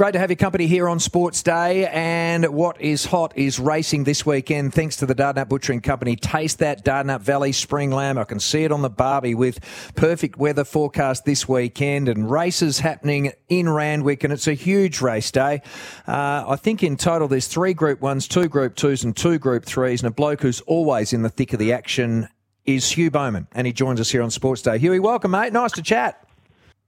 Great to have your company here on Sports Day. And what is hot is racing this weekend, thanks to the Dardanup Butchering Company. Taste that Dardanup Valley Spring Lamb. I can see it on the Barbie with perfect weather forecast this weekend and races happening in Randwick. And it's a huge race day. Uh, I think in total there's three Group 1s, two Group 2s, and two Group 3s. And a bloke who's always in the thick of the action is Hugh Bowman. And he joins us here on Sports Day. Hughie, welcome, mate. Nice to chat.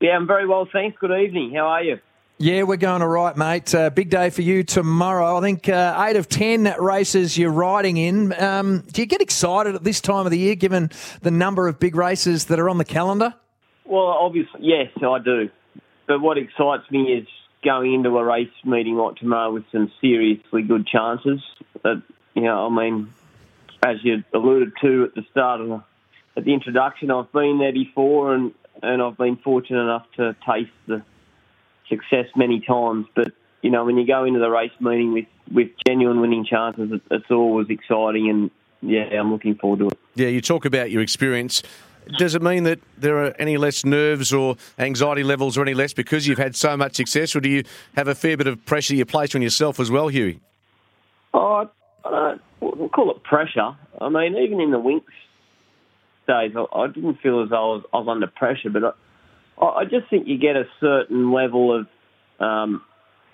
Yeah, I'm very well, thanks. Good evening. How are you? Yeah, we're going all right, mate. Uh, big day for you tomorrow. I think uh, eight of ten races you're riding in. Um, do you get excited at this time of the year, given the number of big races that are on the calendar? Well, obviously, yes, I do. But what excites me is going into a race meeting like tomorrow with some seriously good chances. You know, I mean, as you alluded to at the start of the, at the introduction, I've been there before, and and I've been fortunate enough to taste the success many times. But you know, when you go into the race meeting with with genuine winning chances, it, it's always exciting, and yeah, I'm looking forward to it. Yeah, you talk about your experience. Does it mean that there are any less nerves or anxiety levels or any less because you've had so much success, or do you have a fair bit of pressure you place on yourself as well, Hughie? Oh, I don't we'll call it pressure. I mean, even in the Winx days, I, I didn't feel as though I was, I was under pressure, but I, I just think you get a certain level of um,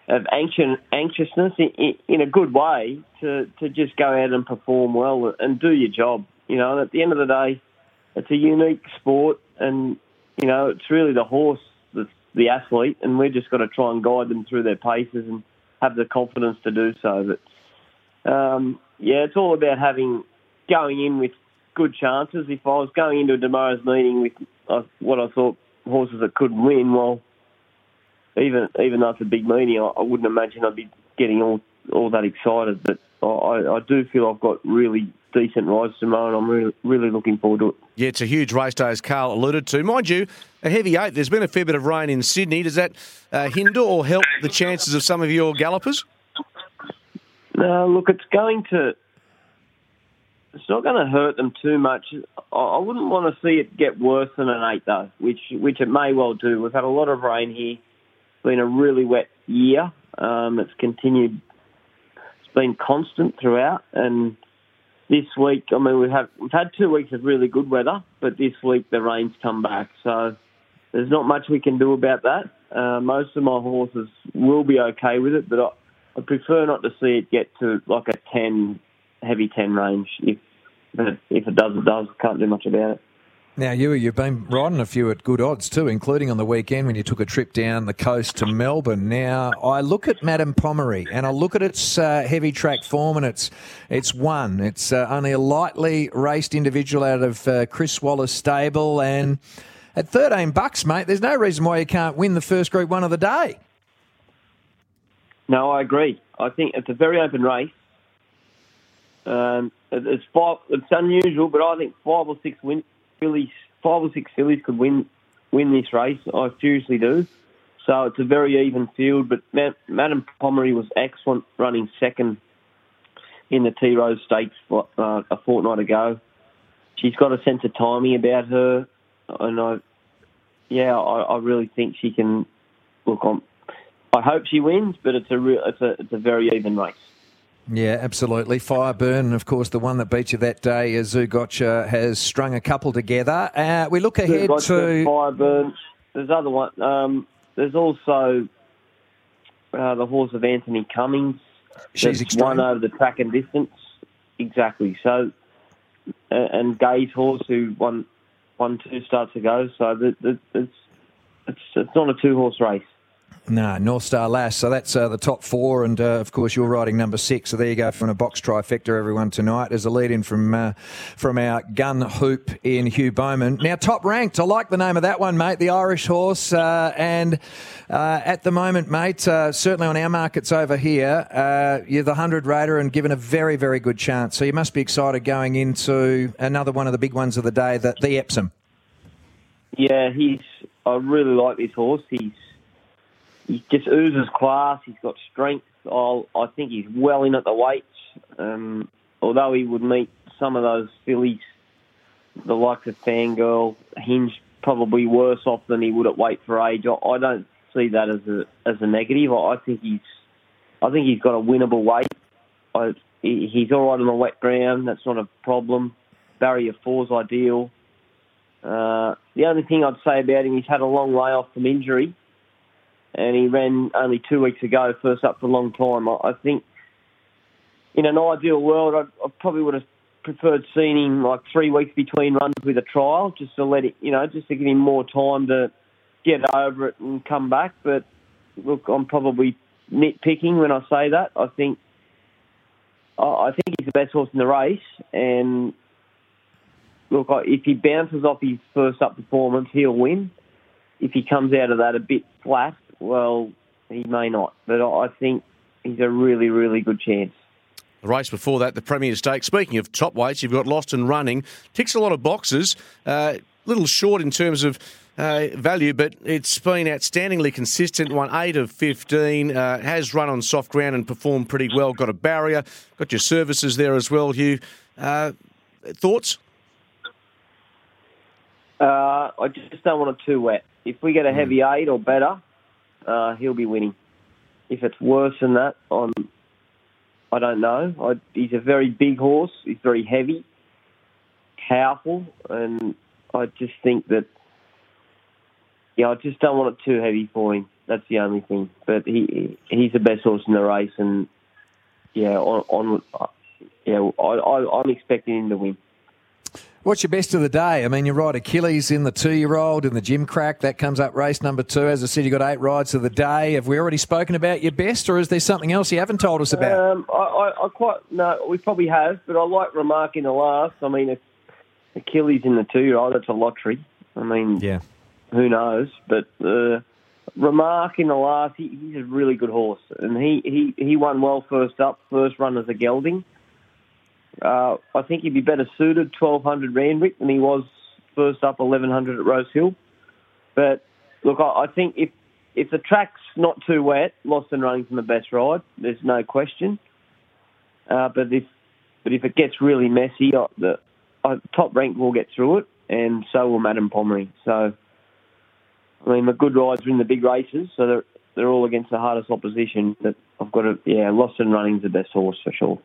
of anxious, anxiousness in, in a good way to, to just go out and perform well and do your job. You know, and at the end of the day, it's a unique sport, and you know, it's really the horse that's the athlete, and we've just got to try and guide them through their paces and have the confidence to do so. But um, yeah, it's all about having going in with good chances. If I was going into a tomorrow's meeting with uh, what I thought horses that could win, well, even even though it's a big meeting, I, I wouldn't imagine I'd be getting all all that excited. But I, I do feel I've got really decent rides tomorrow, and I'm really really looking forward to it. Yeah, it's a huge race day, as Carl alluded to. Mind you, a heavy eight. There's been a fair bit of rain in Sydney. Does that uh, hinder or help the chances of some of your gallopers? No, look, it's going to. It's not going to hurt them too much. I wouldn't want to see it get worse than an eight, though, which which it may well do. We've had a lot of rain here. It's been a really wet year. Um, it's continued. It's been constant throughout, and this week, I mean, we've had we've had two weeks of really good weather, but this week the rain's come back, so there's not much we can do about that. Uh, most of my horses will be okay with it, but I, I prefer not to see it get to like a ten, heavy ten range. If but if it does, it does. Can't do much about it. Now, you, you've been riding a few at good odds too, including on the weekend when you took a trip down the coast to Melbourne. Now, I look at Madame Pommery and I look at its uh, heavy track form, and it's it's one. It's uh, only a lightly raced individual out of uh, Chris Waller stable, and at 13 bucks, mate, there's no reason why you can't win the first Group One of the day. No, I agree. I think it's a very open race. Um, it's five. It's unusual, but I think five or six win, fillies, five or six fillies could win win this race. I seriously do. So it's a very even field. But Ma- Madame Pommery was excellent, running second in the Tea Rose Stakes uh, a fortnight ago. She's got a sense of timing about her, and I, yeah, I, I really think she can. Look, on. I hope she wins, but it's a real, it's a it's a very even race. Yeah, absolutely. Fireburn, of course, the one that beat you that day, is Zugotcha, has strung a couple together. Uh, we look ahead Got to. Fireburn. There's other one. Um, there's also uh, the horse of Anthony Cummings. She's won over the track and distance. Exactly. So, uh, and Gai's horse who won won two starts ago. So the, the, it's it's it's not a two horse race. No, North Star Lass. So that's uh, the top four, and uh, of course you're riding number six. So there you go from a box trifecta, everyone tonight. As a lead in from uh, from our gun hoop in Hugh Bowman. Now top ranked. I like the name of that one, mate. The Irish horse, uh, and uh, at the moment, mate, uh, certainly on our markets over here, you're the hundred raider and given a very very good chance. So you must be excited going into another one of the big ones of the day, the, the Epsom. Yeah, he's. I really like this horse. He's he just oozes class. He's got strength. I'll, I think he's well in at the weights. Um, although he would meet some of those fillies, the likes of Fangirl, Hinge, probably worse off than he would at weight for age. I, I don't see that as a as a negative. I, I think he's I think he's got a winnable weight. I, he, he's all right on the wet ground. That's not a problem. Barrier four's ideal. Uh, the only thing I'd say about him, he's had a long layoff from injury and he ran only two weeks ago, first up for a long time. I, I think in an ideal world, I, I probably would have preferred seeing him like three weeks between runs with a trial, just to let it, you know, just to give him more time to get over it and come back. But look, I'm probably nitpicking when I say that. I think I think he's the best horse in the race, and look, if he bounces off his first up performance, he'll win. If he comes out of that a bit flat, well, he may not, but I think he's a really, really good chance. The race before that, the Premiere Stakes. Speaking of top weights, you've got Lost and Running. Ticks a lot of boxes. A uh, little short in terms of uh, value, but it's been outstandingly consistent. Won eight of 15, uh, has run on soft ground and performed pretty well. Got a barrier, got your services there as well, Hugh. Uh, thoughts? Uh, I just don't want it too wet. If we get a hmm. heavy eight or better, uh, he'll be winning. If it's worse than that, I'm, I don't know. I, he's a very big horse. He's very heavy, powerful, and I just think that, yeah, I just don't want it too heavy for him. That's the only thing. But he he's the best horse in the race, and yeah, on, on yeah, I, I, I'm expecting him to win. What's your best of the day? I mean, you ride Achilles in the two-year-old in the Gimcrack. That comes up race number two. As I said, you got eight rides of the day. Have we already spoken about your best, or is there something else you haven't told us about? Um, I, I, I, quite no, we probably have, but I like Remark in the last. I mean, Achilles in the two-year-old. That's a lottery. I mean, yeah, who knows? But uh, Remark in the last, he, he's a really good horse, and he, he, he won well first up, first run as a gelding. Uh, I think he'd be better suited 1200 Randwick than he was first up 1100 at Rose Hill. But look, I, I think if if the track's not too wet, Lost and Running's the best ride. There's no question. Uh, but if but if it gets really messy, uh, the uh, top rank will get through it, and so will Madame Pommery. So, I mean, the good rides are in the big races, so they're they're all against the hardest opposition. But I've got to, yeah, Lost and Running's the best horse for sure.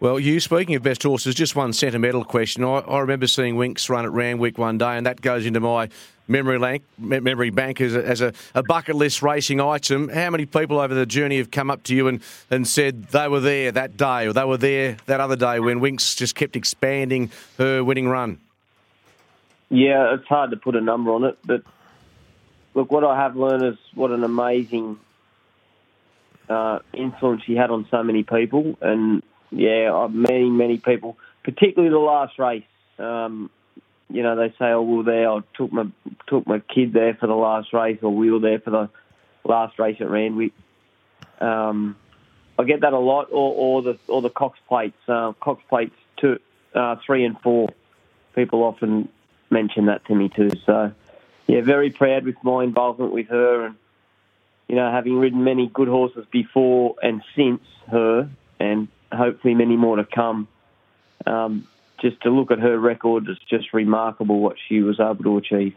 Well, you speaking of best horses, just one sentimental question. I, I remember seeing Winx run at Randwick one day, and that goes into my memory bank, memory bank as, a, as a, a, bucket list racing item. How many people over the journey have come up to you and, and said they were there that day or they were there that other day when Winx just kept expanding her winning run? Yeah, it's hard to put a number on it, but look, what I have learned is what an amazing uh, influence she had on so many people, and yeah, many, many people, particularly the last race. Um, you know, they say, "Oh, we were there. I took my took my kid there for the last race, or we were there for the last race at Randwick." Um, I get that a lot, or, or the or the Cox plates, uh, Cox plates two, uh, three and four. People often mention that to me too. So, yeah, very proud with my involvement with her, and you know, having ridden many good horses before and since her, and hopefully many more to come. Um, just to look at her record, it's just remarkable what she was able to achieve.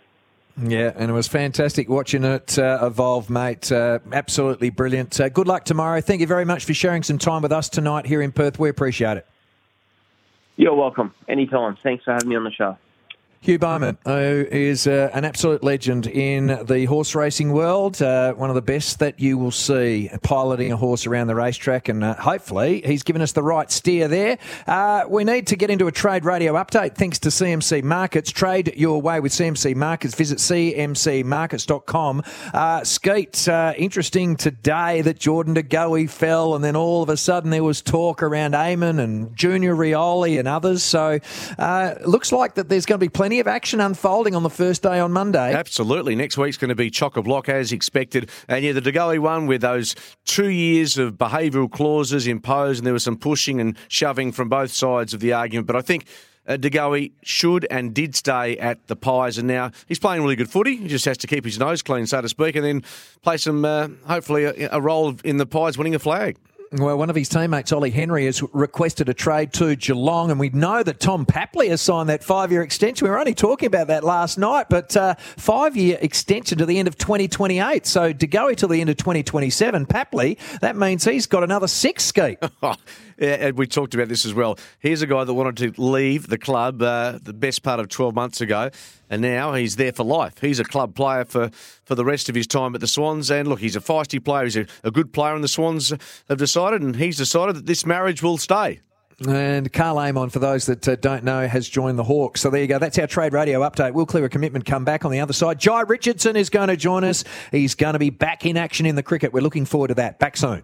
Yeah, and it was fantastic watching it uh, evolve, mate. Uh, absolutely brilliant. Uh, good luck tomorrow. Thank you very much for sharing some time with us tonight here in Perth. We appreciate it. You're welcome. Anytime. Thanks for having me on the show. Hugh Bowman, who is uh, an absolute legend in the horse racing world, uh, one of the best that you will see piloting a horse around the racetrack, and uh, hopefully he's given us the right steer there. Uh, we need to get into a trade radio update thanks to CMC Markets. Trade your way with CMC Markets. Visit cmcmarkets.com. Uh, Skeet, uh, interesting today that Jordan De Goey fell, and then all of a sudden there was talk around Eamon and Junior Rioli and others. So uh, looks like that there's going to be plenty of action unfolding on the first day on Monday. Absolutely. Next week's going to be chock a block as expected. And yeah, the De Goey one with those two years of behavioural clauses imposed, and there was some pushing and shoving from both sides of the argument. But I think. Uh, De Goey should and did stay at the Pies, and now he's playing really good footy. He just has to keep his nose clean, so to speak, and then play some, uh, hopefully, a, a role in the Pies winning a flag. Well, one of his teammates, Ollie Henry, has requested a trade to Geelong, and we know that Tom Papley has signed that five-year extension. We were only talking about that last night, but uh, five-year extension to the end of 2028. So to go till the end of 2027, Papley, that means he's got another six Skeet. And we talked about this as well. Here's a guy that wanted to leave the club uh, the best part of 12 months ago, and now he's there for life. He's a club player for, for the rest of his time at the Swans. And look, he's a feisty player. He's a, a good player, and the Swans have decided, and he's decided that this marriage will stay. And Karl Amon, for those that uh, don't know, has joined the Hawks. So there you go. That's our trade radio update. We'll Clear a commitment come back on the other side. Jhye Richardson is going to join us. He's going to be back in action in the cricket. We're looking forward to that. Back soon.